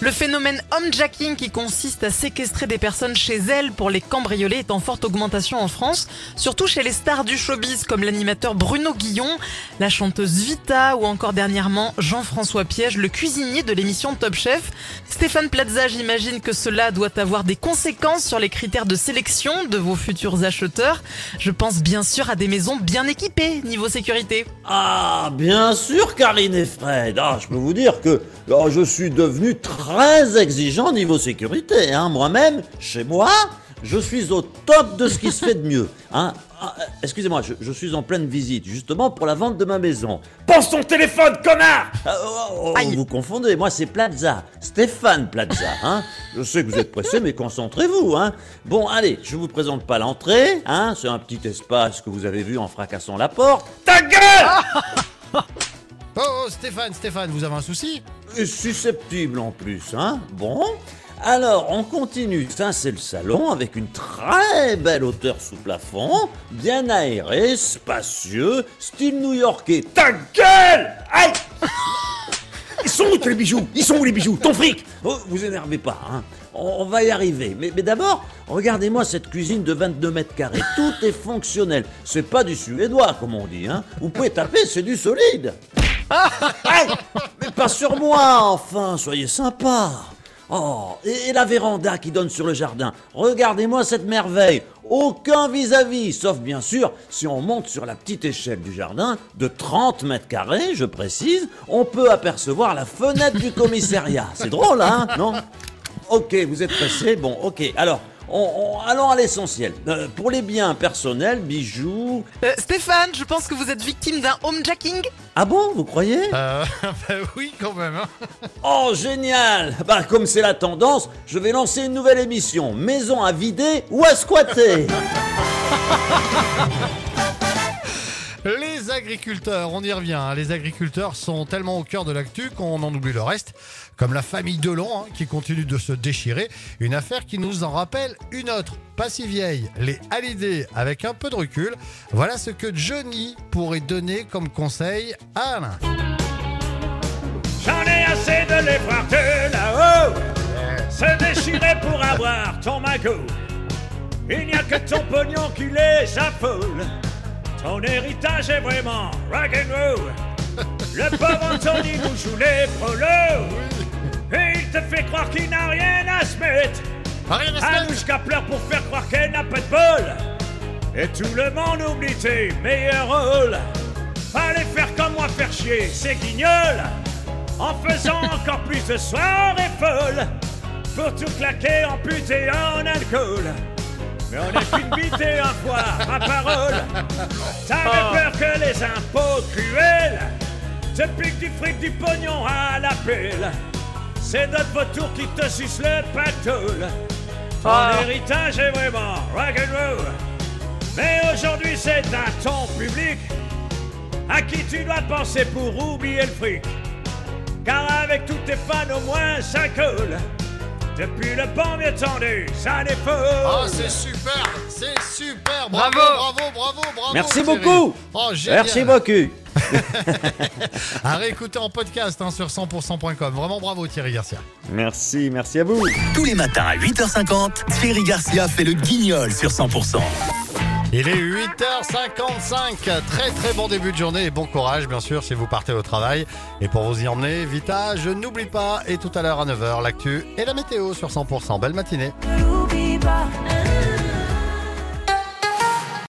Le phénomène homejacking qui consiste à séquestrer des personnes chez elles pour les cambrioler est en forte augmentation en France, surtout chez les stars du showbiz comme l'animateur Bruno Guillon, la chanteuse Vita ou encore dernièrement Jean-François Piège, le cuisinier de l'émission Top Chef. Stéphane Plaza, j'imagine que cela doit avoir des conséquences sur les critères de sélection de vos futurs acheteurs. Je pense bien sûr à des maisons bien équipées niveau sécurité. Ah, bien sûr, Karine et Fred. Ah, je peux vous dire que oh, je suis devenu très exigeant niveau sécurité. Hein. Moi-même, chez moi, je suis au top de ce qui se fait de mieux. Hein. Ah, euh, Excusez-moi, je, je suis en pleine visite, justement pour la vente de ma maison. Pense ton téléphone, connard Ah, oh, oh, Aïe. Vous confondez, moi c'est Plaza, Stéphane Plaza. Hein. Je sais que vous êtes pressé, mais concentrez-vous. Hein. Bon, allez, je vous présente pas l'entrée. Hein. C'est un petit espace que vous avez vu en fracassant la porte. Ta gueule Oh, Stéphane, Stéphane, vous avez un souci Et susceptible en plus, hein Bon. Alors, on continue. Ça, c'est le salon avec une très belle hauteur sous plafond, bien aéré, spacieux, style new-yorkais. Ta gueule Aïe Ils sont où les bijoux? Ils sont où les bijoux? Ton fric oh, Vous énervez pas, hein on, on va y arriver. Mais, mais d'abord, regardez-moi cette cuisine de 22 mètres carrés. Tout est fonctionnel. C'est pas du suédois, comme on dit, hein Vous pouvez taper, c'est du solide. Mais pas sur moi, enfin, soyez sympa. Oh, et, et la véranda qui donne sur le jardin. Regardez-moi cette merveille. Aucun vis-à-vis, sauf bien sûr si on monte sur la petite échelle du jardin de 30 mètres carrés, je précise, on peut apercevoir la fenêtre du commissariat. C'est drôle, hein Non? Ok, vous êtes pressé? Bon, ok. Alors, on- on- allons à l'essentiel. Euh, pour les biens personnels, bijoux... Euh, Stéphane, je pense que vous êtes victime d'un homejacking Ah bon, vous croyez? Euh, bah oui, quand même. Hein. Oh, génial Bah, comme c'est la tendance, je vais lancer une nouvelle émission. Maison à vider ou à squatter? Les agriculteurs, on y revient. hein. Les agriculteurs sont tellement au cœur de l'actu qu'on en oublie le reste. Comme la famille Delon hein, qui continue de se déchirer. Une affaire qui nous en rappelle une autre, pas si vieille. Les Hallyday avec un peu de recul. Voilà ce que Johnny pourrait donner comme conseil à Alain. J'en ai assez de les voir de là-haut Se déchirer pour avoir ton magot Il n'y a que ton pognon qui les affole Ton héritage est vraiment rock'n'roll Le pauvre Anthony nous joue les prolos. Et il te fait croire qu'il n'a rien à se mettre. Rien à se mettre. Anouchka pleure pour faire croire qu'elle n'a pas de bol. Et tout le monde oublie tes meilleurs rôles. Fallait faire comme moi, faire chier ces guignols. En faisant encore plus de soirées folles. Pour tout claquer en pute et en alcool Mais on est qu'une bite et un foire, ma parole T'avais peur que les impôts cruels Te piquent du fric, du pognon à la pelle C'est notre vautour qui te suce le pactole ton Ah. héritage est vraiment rock'n'roll. Mais aujourd'hui, c'est à ton public à qui tu dois penser pour oublier le fric. Car avec tous tes fans, au moins ça colle. Depuis le bon vieux tendu, ça n'est faux. Oh, c'est super, c'est super. Bravo, Bravo. bravo, bravo, bravo. Merci Thierry. beaucoup. Oh, génial. Merci beaucoup À réécouter en podcast hein, sur 100%.com. Vraiment bravo Thierry Garcia. Merci, merci à vous Tous les matins à 8h50, Thierry Garcia fait le guignol sur 100%. Il est 8h55. Très très bon début de journée et bon courage bien sûr si vous partez au travail. Et pour vous y emmener, Vita, je n'oublie pas. Et tout à l'heure à 9h, l'actu et la météo sur 100%. Belle matinée.